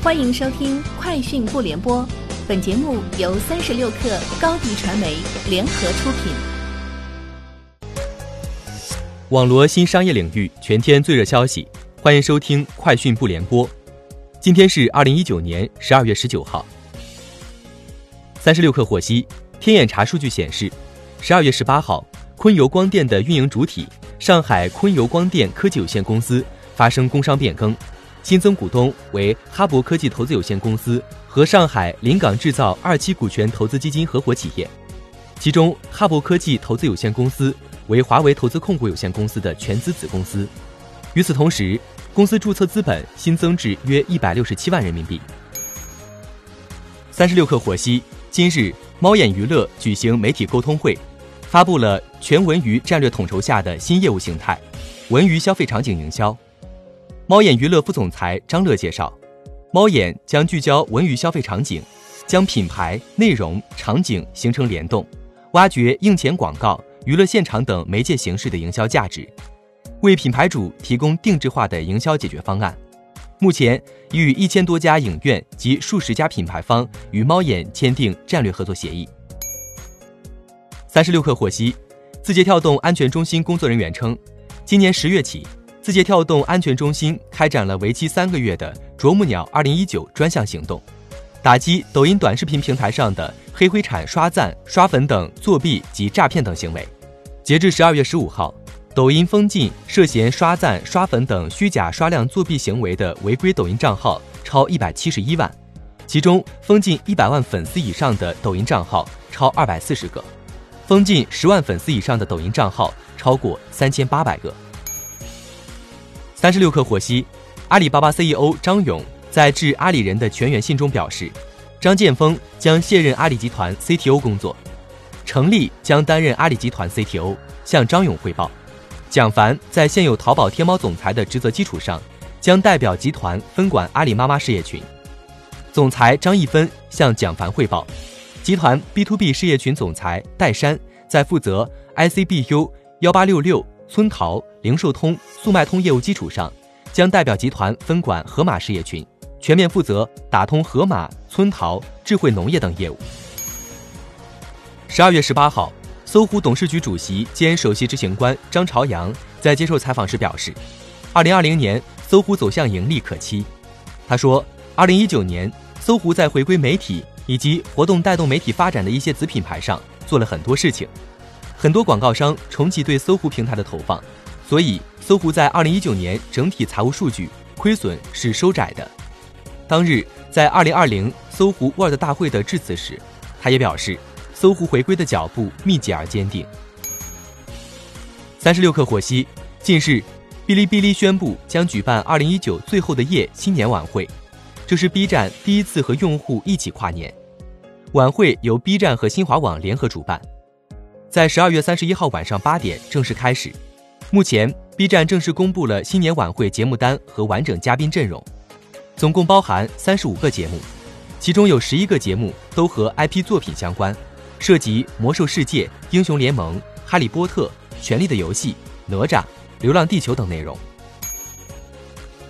欢迎收听《快讯不联播》，本节目由三十六克高低传媒联合出品。网罗新商业领域全天最热消息，欢迎收听《快讯不联播》。今天是二零一九年十二月十九号。三十六克获悉，天眼查数据显示，十二月十八号，昆游光电的运营主体上海昆游光电科技有限公司发生工商变更。新增股东为哈勃科技投资有限公司和上海临港制造二期股权投资基金合伙企业，其中哈勃科技投资有限公司为华为投资控股有限公司的全资子公司。与此同时，公司注册资本新增至约一百六十七万人民币。三十六氪获悉，今日猫眼娱乐举行媒体沟通会，发布了全文娱战略统筹下的新业务形态——文娱消费场景营销。猫眼娱乐副总裁张乐介绍，猫眼将聚焦文娱消费场景，将品牌、内容、场景形成联动，挖掘硬钱广告、娱乐现场等媒介形式的营销价值，为品牌主提供定制化的营销解决方案。目前已与一千多家影院及数十家品牌方与猫眼签订战略合作协议。三十六氪获悉，字节跳动安全中心工作人员称，今年十月起。字节跳动安全中心开展了为期三个月的“啄木鸟二零一九”专项行动，打击抖音短视频平台上的黑灰产、刷赞、刷粉等作弊及诈骗等行为。截至十二月十五号，抖音封禁涉嫌刷赞、刷粉等虚假刷量作弊行为的违规抖音账号超一百七十一万，其中封禁一百万粉丝以上的抖音账号超二百四十个，封禁十万粉丝以上的抖音账号超过三千八百个。三十六氪获悉，阿里巴巴 CEO 张勇在致阿里人的全员信中表示，张建峰将卸任阿里集团 CTO 工作，程立将担任阿里集团 CTO，向张勇汇报。蒋凡在现有淘宝天猫总裁的职责基础上，将代表集团分管阿里妈妈事业群。总裁张一芬向蒋凡汇报，集团 B to B 事业群总裁戴珊在负责 ICBU 幺八六六。村淘、零售通、速卖通业务基础上，将代表集团分管盒马事业群，全面负责打通盒马、村淘、智慧农业等业务。十二月十八号，搜狐董事局主席兼首席执行官张朝阳在接受采访时表示，二零二零年搜狐走向盈利可期。他说，二零一九年搜狐在回归媒体以及活动带动媒体发展的一些子品牌上做了很多事情。很多广告商重启对搜狐平台的投放，所以搜狐在二零一九年整体财务数据亏损是收窄的。当日在二零二零搜狐 Word 大会的致辞时，他也表示，搜狐回归的脚步密集而坚定。三十六氪获悉，近日，哔哩哔哩宣布将举办二零一九最后的夜新年晚会，这是 B 站第一次和用户一起跨年。晚会由 B 站和新华网联合主办。在十二月三十一号晚上八点正式开始。目前，B 站正式公布了新年晚会节目单和完整嘉宾阵容，总共包含三十五个节目，其中有十一个节目都和 IP 作品相关，涉及《魔兽世界》《英雄联盟》《哈利波特》《权力的游戏》《哪吒》《流浪地球》等内容。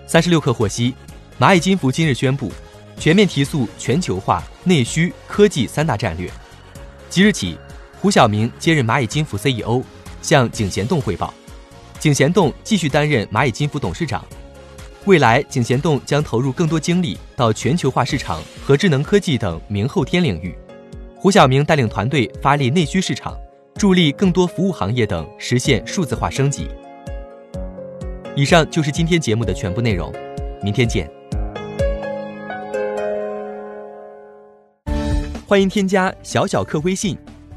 三十六氪获悉，蚂蚁金服今日宣布，全面提速全球化、内需、科技三大战略，即日起。胡晓明接任蚂蚁金服 CEO，向井贤栋汇报。井贤栋继续担任蚂蚁金服董事长。未来，井贤栋将投入更多精力到全球化市场和智能科技等明后天领域。胡晓明带领团队发力内需市场，助力更多服务行业等实现数字化升级。以上就是今天节目的全部内容，明天见。欢迎添加小小客微信。